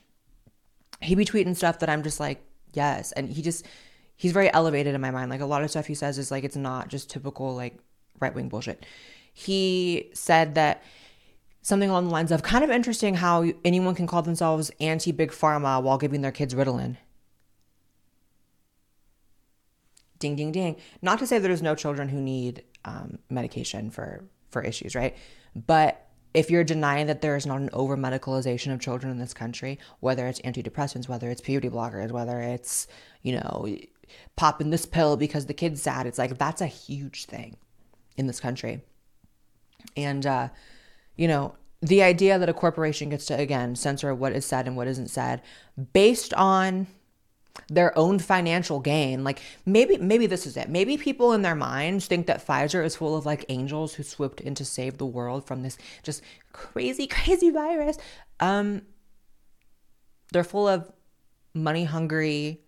[SPEAKER 1] He be tweeting stuff that I'm just like, yes. And he just, he's very elevated in my mind. Like a lot of stuff he says is like, it's not just typical like right wing bullshit. He said that something along the lines of kind of interesting how anyone can call themselves anti big pharma while giving their kids Ritalin. Ding, ding, ding. Not to say there's no children who need um, medication for for issues, right? But if you're denying that there is not an over medicalization of children in this country, whether it's antidepressants, whether it's puberty blockers, whether it's, you know, popping this pill because the kid's sad, it's like that's a huge thing in this country. And, uh, you know, the idea that a corporation gets to, again, censor what is said and what isn't said based on their own financial gain. Like maybe maybe this is it. Maybe people in their minds think that Pfizer is full of like angels who swooped in to save the world from this just crazy *laughs* crazy virus. Um they're full of money hungry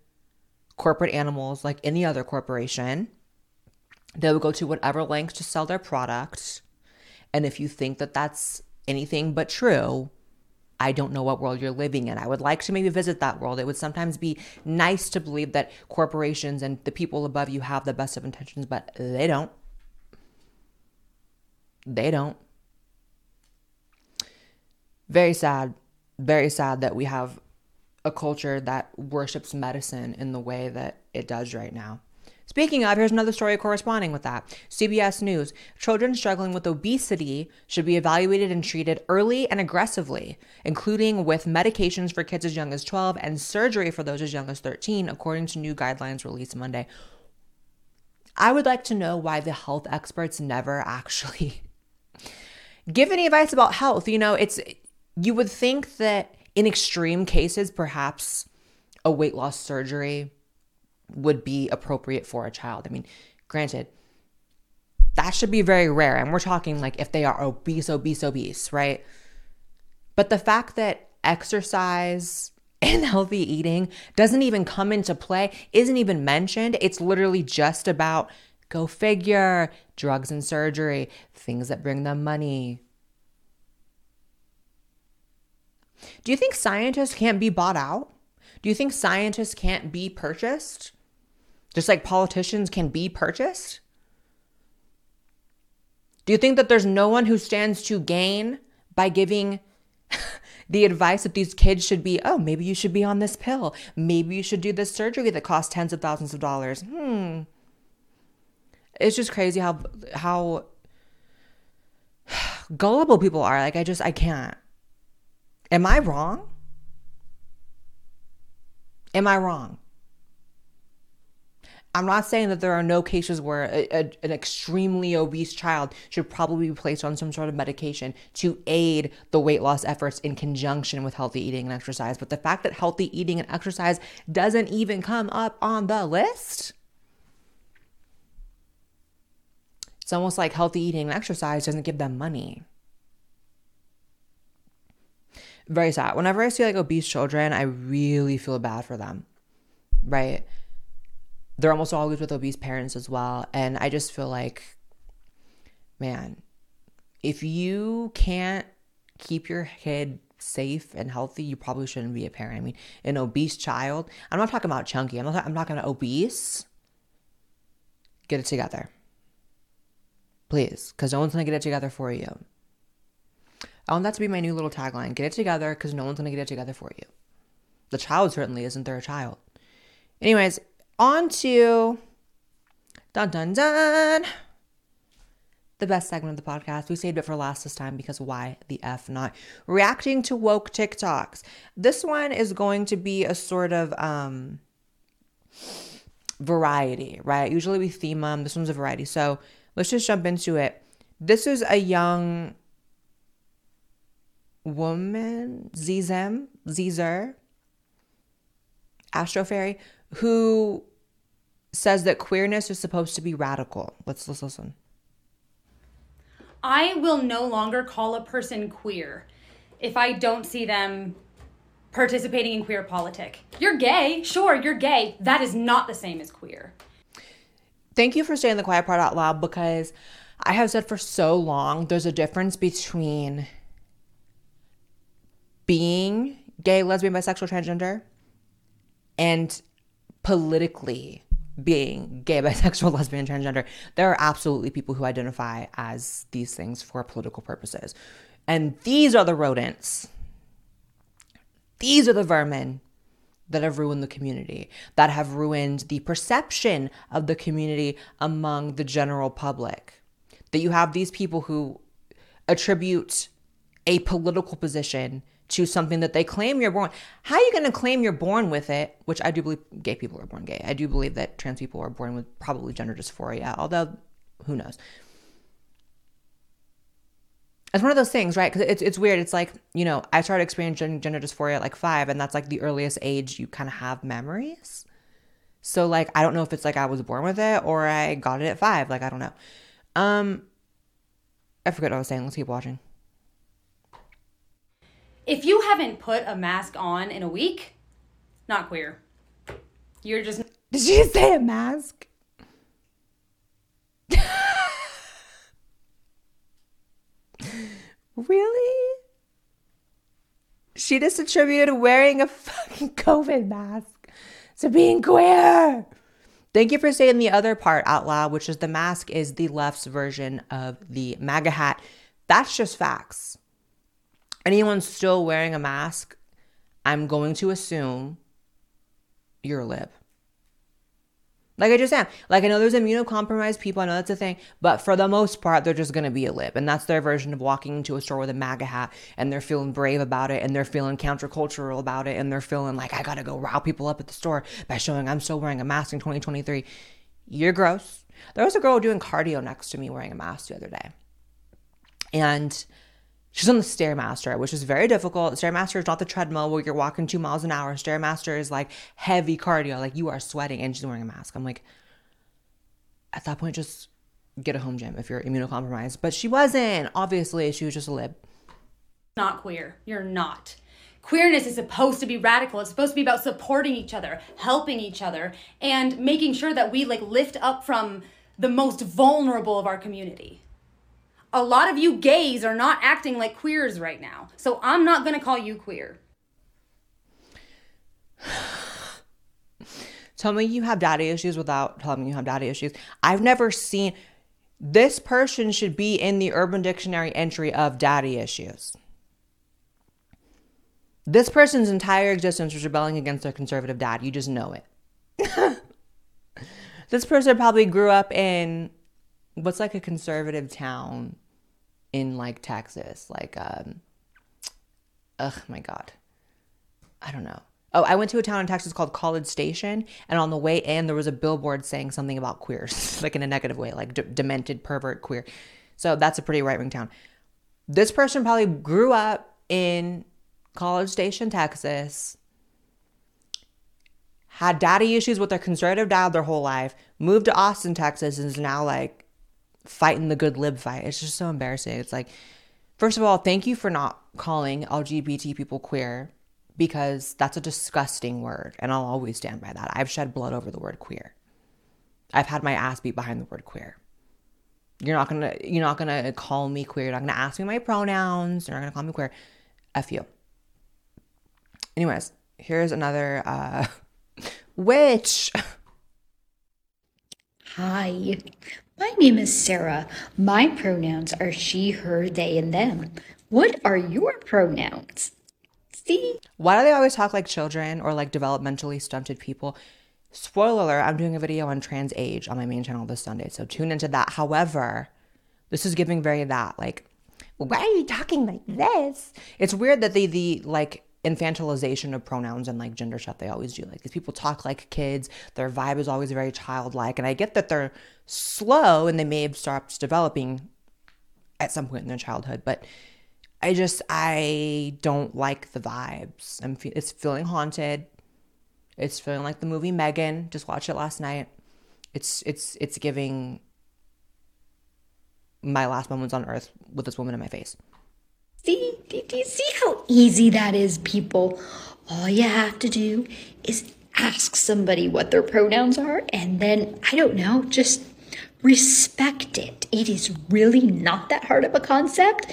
[SPEAKER 1] corporate animals like any other corporation. They will go to whatever lengths to sell their product. And if you think that that's anything but true, I don't know what world you're living in. I would like to maybe visit that world. It would sometimes be nice to believe that corporations and the people above you have the best of intentions, but they don't. They don't. Very sad. Very sad that we have a culture that worships medicine in the way that it does right now. Speaking of, here's another story corresponding with that. CBS News Children struggling with obesity should be evaluated and treated early and aggressively, including with medications for kids as young as 12 and surgery for those as young as 13, according to new guidelines released Monday. I would like to know why the health experts never *laughs* actually give any advice about health. You know, it's you would think that in extreme cases, perhaps a weight loss surgery would be appropriate for a child. I mean, granted, that should be very rare. And we're talking like if they are obese, obese, obese, right? But the fact that exercise *laughs* and healthy eating doesn't even come into play, isn't even mentioned. It's literally just about go figure, drugs and surgery, things that bring them money. Do you think scientists can't be bought out? Do you think scientists can't be purchased? Just like politicians can be purchased? Do you think that there's no one who stands to gain by giving *laughs* the advice that these kids should be, oh, maybe you should be on this pill. Maybe you should do this surgery that costs tens of thousands of dollars. Hmm. It's just crazy how how *sighs* gullible people are. Like I just I can't. Am I wrong? Am I wrong? I'm not saying that there are no cases where a, a, an extremely obese child should probably be placed on some sort of medication to aid the weight loss efforts in conjunction with healthy eating and exercise. But the fact that healthy eating and exercise doesn't even come up on the list, it's almost like healthy eating and exercise doesn't give them money. Very sad. Whenever I see like obese children, I really feel bad for them, right? they're almost always with obese parents as well. And I just feel like, man, if you can't keep your kid safe and healthy, you probably shouldn't be a parent. I mean, an obese child, I'm not talking about chunky, I'm not, I'm not gonna obese. Get it together. Please, because no one's gonna get it together for you. I want that to be my new little tagline get it together because no one's gonna get it together for you. The child certainly isn't their child. Anyways, on to dun dun dun the best segment of the podcast. We saved it for last this time because why the F not? Reacting to woke TikToks. This one is going to be a sort of um variety, right? Usually we theme them. This one's a variety. So let's just jump into it. This is a young woman, Zizem, Zizer, Astro Fairy, who says that queerness is supposed to be radical. Let's, let's listen.
[SPEAKER 7] I will no longer call a person queer if I don't see them participating in queer politic. You're gay, sure, you're gay. That is not the same as queer.
[SPEAKER 1] Thank you for saying the quiet part out loud because I have said for so long there's a difference between being gay, lesbian, bisexual, transgender and politically being gay, *laughs* bisexual, lesbian, transgender, there are absolutely people who identify as these things for political purposes. And these are the rodents. These are the vermin that have ruined the community, that have ruined the perception of the community among the general public. That you have these people who attribute a political position to something that they claim you're born. How are you going to claim you're born with it? Which I do believe gay people are born gay. I do believe that trans people are born with probably gender dysphoria, although who knows. It's one of those things, right? Because it's, it's weird. It's like, you know, I started experiencing gender dysphoria at like five, and that's like the earliest age you kind of have memories. So, like, I don't know if it's like I was born with it or I got it at five. Like, I don't know. Um, I forget what I was saying. Let's keep watching
[SPEAKER 7] if you haven't put a mask on in a week, not queer. You're just.
[SPEAKER 1] Did she say a mask? really? She just attributed wearing a fucking *laughs* COVID mask to being queer. Thank you for saying the other part out loud, which is the mask is the left's version of the MAGA hat. That's just facts. Anyone still wearing a mask, I'm going to assume you're a lib. Like I just am. Like I know there's immunocompromised people. I know that's a thing. But for the most part, they're just going to be a lib. And that's their version of walking into a store with a MAGA hat and they're feeling brave about it and they're feeling countercultural about it and they're feeling like, I got to go rile people up at the store by showing I'm still wearing a mask in 2023. You're gross. There was a girl doing cardio next to me wearing a mask the other day. And She's on the Stairmaster, which is very difficult. Stairmaster is not the treadmill where you're walking two miles an hour. Stairmaster is like heavy cardio, like you are sweating, and she's wearing a mask. I'm like, at that point, just get a home gym if you're immunocompromised. But she wasn't. Obviously, she was just a lib.
[SPEAKER 7] Not queer. You're not. Queerness is supposed to be radical. It's supposed to be about supporting each other, helping each other, and making sure that we like lift up from the most vulnerable of our community a lot of you gays are not acting like queers right now. So I'm not going to call you queer. *sighs*
[SPEAKER 1] Tell me you have daddy issues without telling me you have daddy issues. I've never seen this person should be in the Urban Dictionary entry of daddy issues. This person's entire existence was rebelling against their conservative dad. You just know it. *laughs* this person probably grew up in what's like a conservative town in like Texas, like um ugh my god. I don't know. Oh, I went to a town in Texas called College Station, and on the way in, there was a billboard saying something about queers, *laughs* like in a negative way, like demented, pervert, queer. So that's a pretty right wing town. This person probably grew up in College Station, Texas, had daddy issues with their conservative dad their whole life, moved to Austin, Texas, and is now like fighting the good lib fight. It's just so embarrassing. It's like, first of all, thank you for not calling LGBT people queer because that's a disgusting word. And I'll always stand by that. I've shed blood over the word queer. I've had my ass beat behind the word queer. You're not gonna you're not gonna call me queer. You're not gonna ask me my pronouns. You're not gonna call me queer. F you. Anyways, here's another uh *laughs* witch.
[SPEAKER 8] Hi, my name is Sarah. My pronouns are she, her, they, and them. What are your pronouns? See?
[SPEAKER 1] Why do they always talk like children or like developmentally stunted people? Spoiler alert, I'm doing a video on trans age on my main channel this Sunday, so tune into that. However, this is giving very that like, why are you talking like this? It's weird that they the like infantilization of pronouns and like gender stuff they always do. Like these people talk like kids. Their vibe is always very childlike. And I get that they're slow and they may have stopped developing at some point in their childhood, but I just I don't like the vibes. I'm fe- it's feeling haunted. It's feeling like the movie M3GAN. Just watched it last night. It's it's it's giving my last moments on earth with this woman in my face.
[SPEAKER 8] See, see how easy that is, people? All you have to do is ask somebody what their pronouns are, and then, I don't know, just respect it. It is really not that hard of a concept.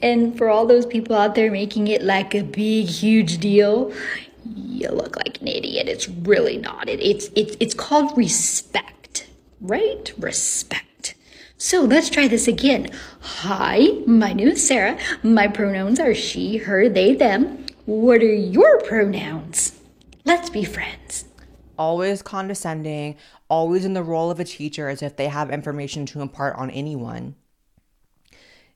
[SPEAKER 8] And for all those people out there making it like a big, huge deal, you look like an idiot. It's really not. It, it's, it's, it's called respect, right? Respect. So let's try this again. Hi, my name is Sarah. My pronouns are she, her, they, them. What are your pronouns? Let's be friends.
[SPEAKER 1] Always condescending, always in the role of a teacher as if they have information to impart on anyone.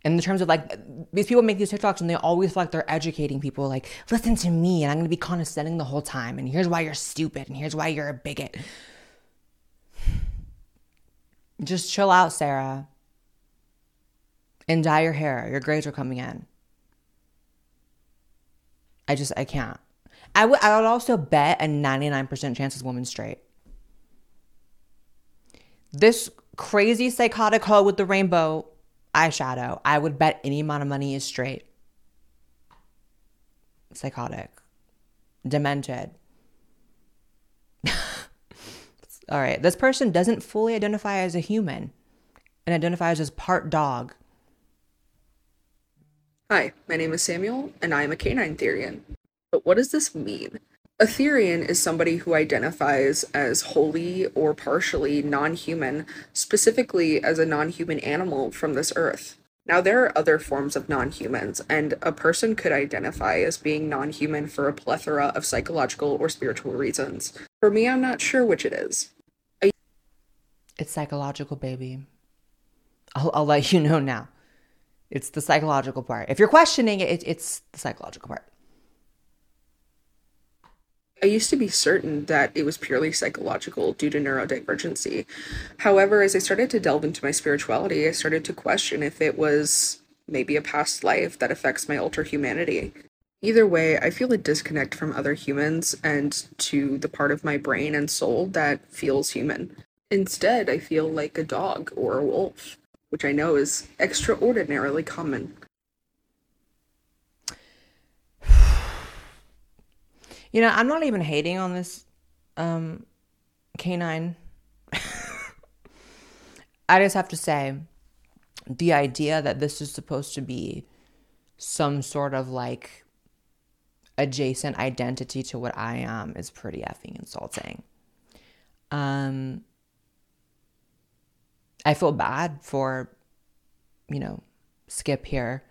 [SPEAKER 1] In the terms of like, these people make these TikToks and they always feel like they're educating people, like, listen to me and I'm gonna be condescending the whole time. And here's why you're stupid and here's why you're a bigot. Just chill out, Sarah. And dye your hair. Your grades are coming in. I just, I can't. I would, I would also bet a 99% chance this woman's straight. This crazy psychotic hoe with the rainbow eyeshadow, I would bet any amount of money is straight. Psychotic. Demented. *laughs* All right, this person doesn't fully identify as a human and identifies as part dog.
[SPEAKER 9] Hi, my name is Samuel, and I am a canine Therian. But what does this mean? A Therian is somebody who identifies as wholly or partially non human, specifically as a non human animal from this earth. Now, there are other forms of non humans, and a person could identify as being non human for a plethora of psychological or spiritual reasons. For me, I'm not sure which it is.
[SPEAKER 1] It's psychological, baby. I'll, I'll let you know now. It's the psychological part. If you're questioning it, it it's the psychological part.
[SPEAKER 9] I used to be certain that it was purely psychological due to neurodivergency. However, as I started to delve into my spirituality, I started to question if it was maybe a past life that affects my alter humanity. Either way, I feel a disconnect from other humans and to the part of my brain and soul that feels human. Instead, I feel like a dog or a wolf, which I know is extraordinarily common.
[SPEAKER 1] You know, I'm not even hating on this um, canine. *laughs* I just have to say, the idea that this is supposed to be some sort of like adjacent identity to what I am is pretty effing insulting. Um, I feel bad for, you know, Skip here,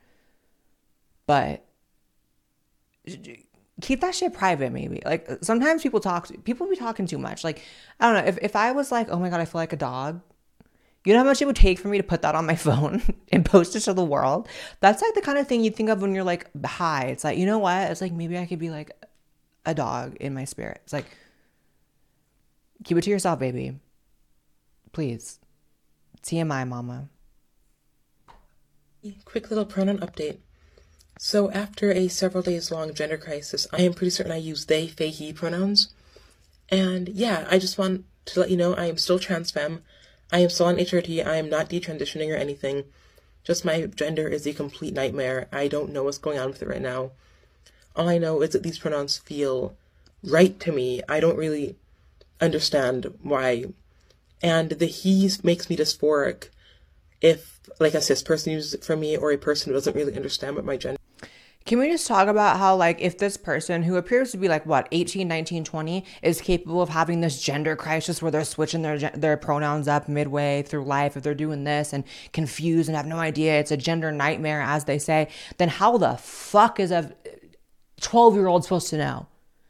[SPEAKER 1] but keep that shit private maybe. Like sometimes people talk people be talking too much. Like i don't know if, if i was like oh my god i feel like a dog. You know how much it would take for me to put that on my *laughs* phone and post it to the world? That's like the kind of thing you think of when you're like high it's like you know what? It's like maybe i could be like a dog in my spirit. It's like keep it to yourself baby. Please. Tmi mama.
[SPEAKER 10] Quick little pronoun update so, after a several days long gender crisis, I am pretty certain I use they, they, he pronouns. And yeah, I just want to let you know I am still trans femme. I am still on HRT. I am not detransitioning or anything. Just my gender is a complete nightmare. I don't know what's going on with it right now. All I know is that these pronouns feel right to me. I don't really understand why. And the he makes me dysphoric if, like a cis person uses it for me or a person who doesn't really understand what my gender
[SPEAKER 1] can we just talk about how, like, if this person who appears to be like what 18, 19, 20 is capable of having this gender crisis where they're switching their their pronouns up midway through life, if they're doing this and confused and have no idea it's a gender nightmare, as they say, then how the fuck is a 12 year old supposed to know?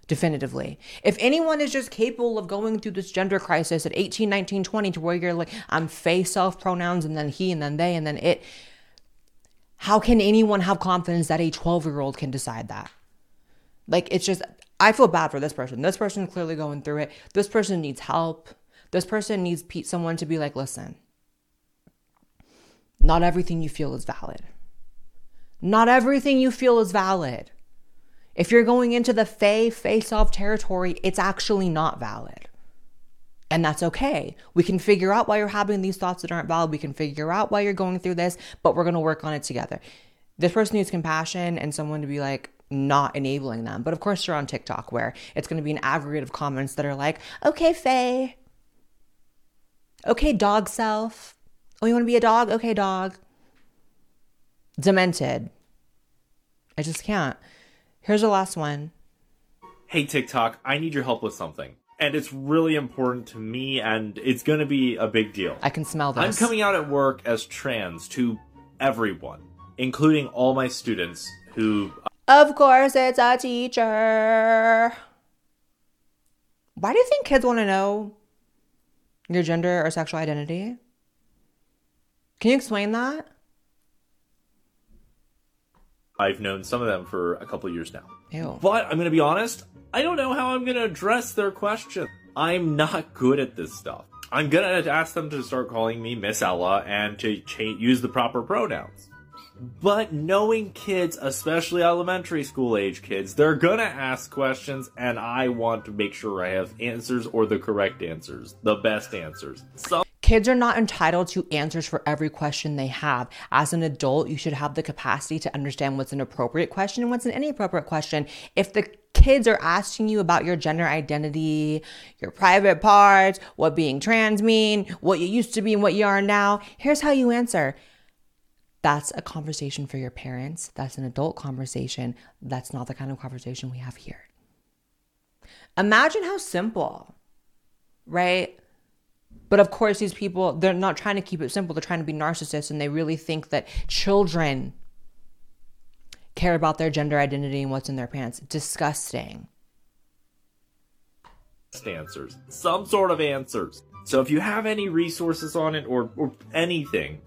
[SPEAKER 1] definitively. If anyone is just capable of going through this gender crisis at 18, 19, 20 to where you're like, I'm faeself pronouns and then he and then they and then it, how can anyone have confidence that a 12 year old can decide that? Like, it's just, I feel bad for this person. This person clearly going through it. This person needs help. This person needs someone to be like, listen, not everything you feel is valid. Not everything you feel is valid. If you're going into the fae face off territory, it's actually not valid. And that's okay. We can figure out why you're having these thoughts that aren't valid. We can figure out why you're going through this, but we're going to work on it together. This person needs compassion and someone to be like, not enabling them. But of course, you're on TikTok where it's going to be an aggregate of comments that are like, okay, fae. Okay, dog self. Oh, you want to be a dog? Okay, dog. Demented. I just can't. Here's the last one.
[SPEAKER 11] Hey, TikTok, I need your help with something and it's really important to me and it's going to be a big deal.
[SPEAKER 1] I can smell this.
[SPEAKER 11] I'm coming out at work as trans to everyone, including all my students who uh,
[SPEAKER 1] Of course, it's a teacher. Why do you think kids want to know your gender or sexual identity? Can you explain that?
[SPEAKER 11] I've known some of them for a couple years now.
[SPEAKER 1] Ew.
[SPEAKER 11] But I'm going to be honest, I don't know how I'm gonna address their question. I'm not good at this stuff. I'm gonna ask them to start calling me Miss Ella and to use the proper pronouns. But knowing kids, especially elementary school age kids, they're gonna ask questions, and I want to make sure I have answers or the correct answers, the best answers. So
[SPEAKER 1] Kids are not entitled to answers for every question they have. As an adult, you should have the capacity to understand what's an appropriate question and what's an inappropriate question. If the kids are asking you about your gender identity, your private parts, what being trans mean, what you used to be and what you are now, here's how you answer. That's a conversation for your parents. That's an adult conversation. That's not the kind of conversation we have here. Imagine how simple, right? But of course, these people, they're not trying to keep it simple. They're trying to be narcissists and they really think that children care about their gender identity and what's in their pants. Disgusting.
[SPEAKER 11] answers, some sort of answers. So if you have any resources on it or, or anything,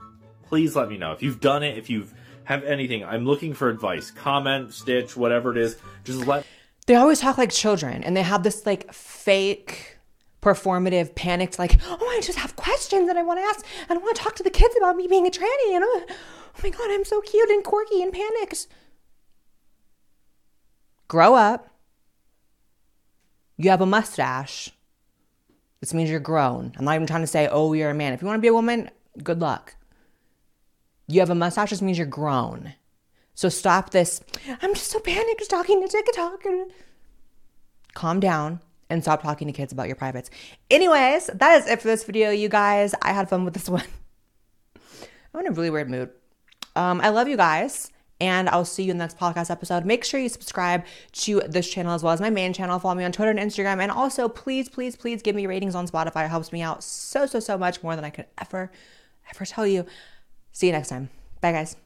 [SPEAKER 11] please let me know. If you've done it, if you've have anything, I'm looking for advice. Comment, stitch, whatever it is. Just let
[SPEAKER 1] They always talk like children and they have this like fake performative panicked like, oh, I just have questions and I want to ask and I want to talk to the kids about me being a tranny and oh, oh my god, I'm so cute and quirky and panicked. Grow up. You have a mustache. This means you're grown. I'm not even trying to say, oh, you're a man. If you want to be a woman, good luck. You have a mustache, this means you're grown. So stop this. I'm just so panicked talking to TikTok. Calm down and stop talking to kids about your privates. Anyways, that is it for this video, you guys. I had fun with this *laughs* one. I'm in a really weird mood. Um, I love you guys. And I'll see you in the next podcast episode. Make sure you subscribe to this channel as well as my main channel. Follow me on Twitter and Instagram. And also, please, please, please give me ratings on Spotify. It helps me out so, so, so much more than I could ever, ever tell you. See you next time. Bye, guys.